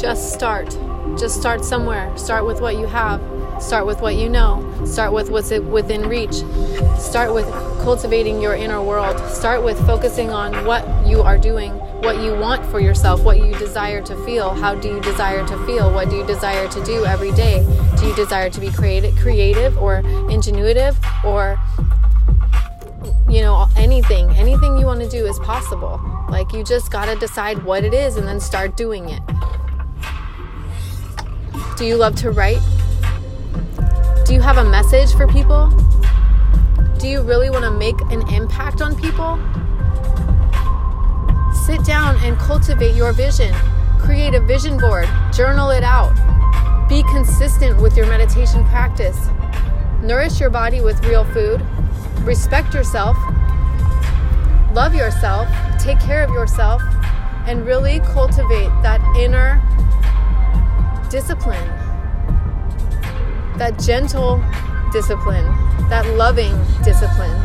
Just start. Just start somewhere. Start with what you have. Start with what you know. Start with what's within reach. Start with cultivating your inner world. Start with focusing on what you are doing, what you want for yourself, what you desire to feel. How do you desire to feel? What do you desire to do every day? Do you desire to be creative, creative or ingenuitive or you know, anything, anything you want to do is possible. Like you just got to decide what it is and then start doing it. Do you love to write? Do you have a message for people? Do you really want to make an impact on people? Sit down and cultivate your vision. Create a vision board, journal it out. Be consistent with your meditation practice. Nourish your body with real food respect yourself, love yourself, take care of yourself, and really cultivate that inner discipline, that gentle discipline, that loving discipline.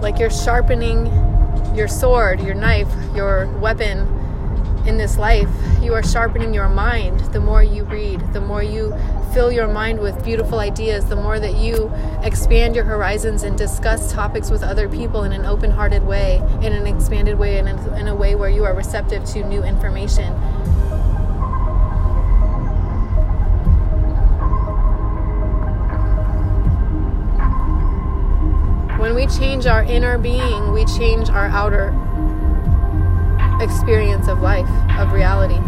Like you're sharpening your sword, your knife, your weapon in this life. You are sharpening your mind the more you read, the more you fill your mind with beautiful ideas, the more that you expand your horizons and discuss topics with other people in an open hearted way, in an expanded way, in, in a way where you are receptive to new information. Change our inner being, we change our outer experience of life, of reality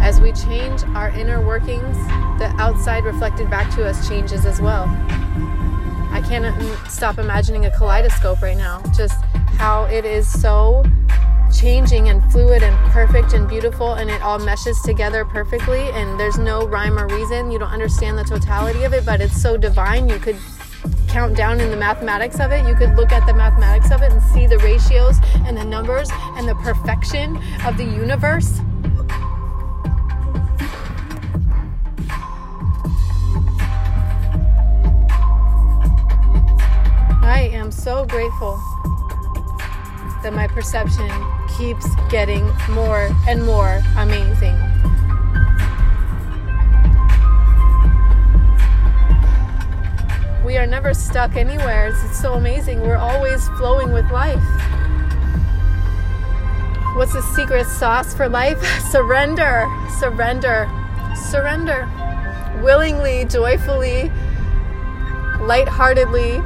as we change our inner workings, the outside reflected back to us changes as well. I can't stop imagining a kaleidoscope right now, just how it is so changing and fluid and perfect and beautiful and it all meshes together perfectly and there's no rhyme or reason. You don't understand the totality of it, but it's so divine. You could count down in the mathematics of it. You could look at the mathematics of it and see the ratios and the numbers and the perfection of the universe. I am so grateful that my perception keeps getting more and more amazing. Never stuck anywhere. It's, it's so amazing. We're always flowing with life. What's the secret sauce for life? Surrender, surrender, surrender. Willingly, joyfully, lightheartedly,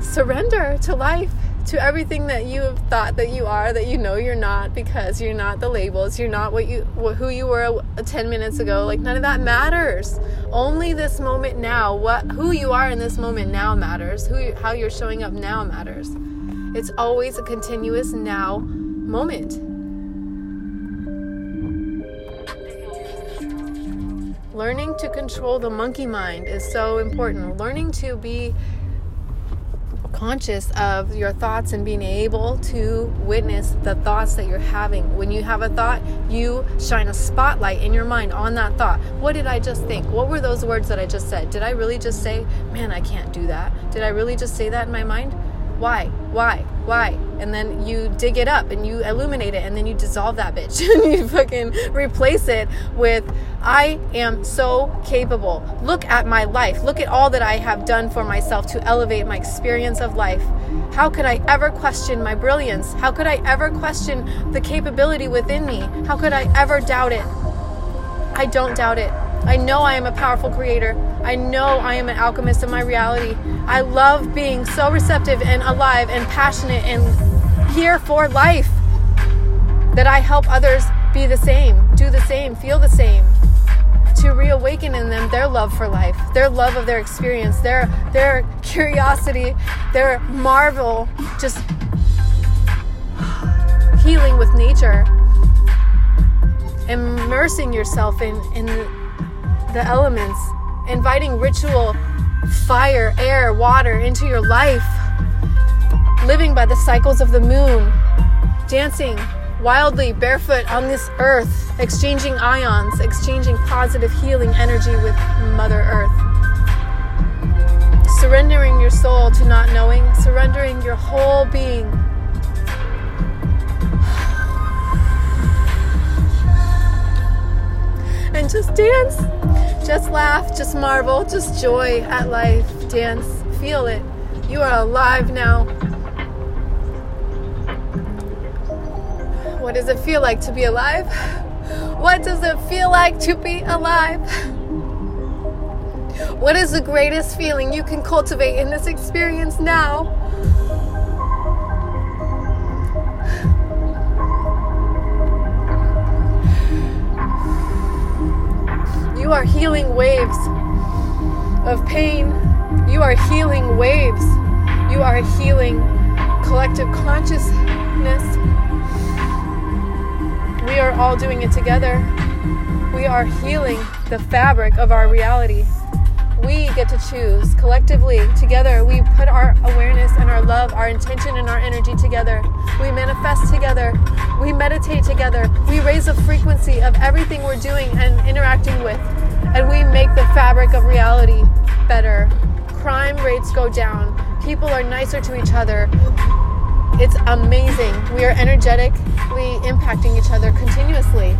surrender to life, to everything that you have thought that you are, that you know you're not because you're not the labels, you're not what you who you were uh, 10 minutes ago. Like none of that matters. Only this moment now, what who you are in this moment now matters. Who how you're showing up now matters. It's always a continuous now moment. Learning to control the monkey mind is so important. Learning to be conscious of your thoughts and being able to witness the thoughts that you're having. When you have a thought, you shine a spotlight in your mind on that thought. What did I just think? What were those words that I just said? Did I really just say, man, I can't do that? Did I really just say that in my mind? Why? Why? Why? And then you dig it up and you illuminate it and then you dissolve that bitch and you fucking replace it with I am so capable. Look at my life. Look at all that I have done for myself to elevate my experience of life. How could I ever question my brilliance? How could I ever question the capability within me? How could I ever doubt it? I don't doubt it. I know I am a powerful creator. I know I am an alchemist of my reality. I love being so receptive and alive and passionate and here for life that I help others be the same, do the same, feel the same. To reawaken in them their love for life, their love of their experience, their their curiosity, their marvel, just healing with nature, immersing yourself in in the elements, inviting ritual, fire, air, water into your life, living by the cycles of the moon, dancing wildly barefoot on this earth, exchanging ions, exchanging positive healing energy with Mother Earth. Surrendering your soul to not knowing, surrendering your whole being just dance. Just laugh, just marvel, just joy at life. Dance, feel it. You are alive now. What does it feel like to be alive? What does it feel like to be alive? What is the greatest feeling you can cultivate in this experience now? Are healing waves of pain. You are healing waves. You are healing collective consciousness. We are all doing it together. We are healing the fabric of our reality we get to choose collectively. Together we put our awareness and our love our intention and our energy together. We manifest together. We meditate together. We raise the frequency of everything we're doing and interacting with. And we make the fabric of reality better. Crime rates go down. People are nicer to each other. It's amazing. We are energetically impacting each other continuously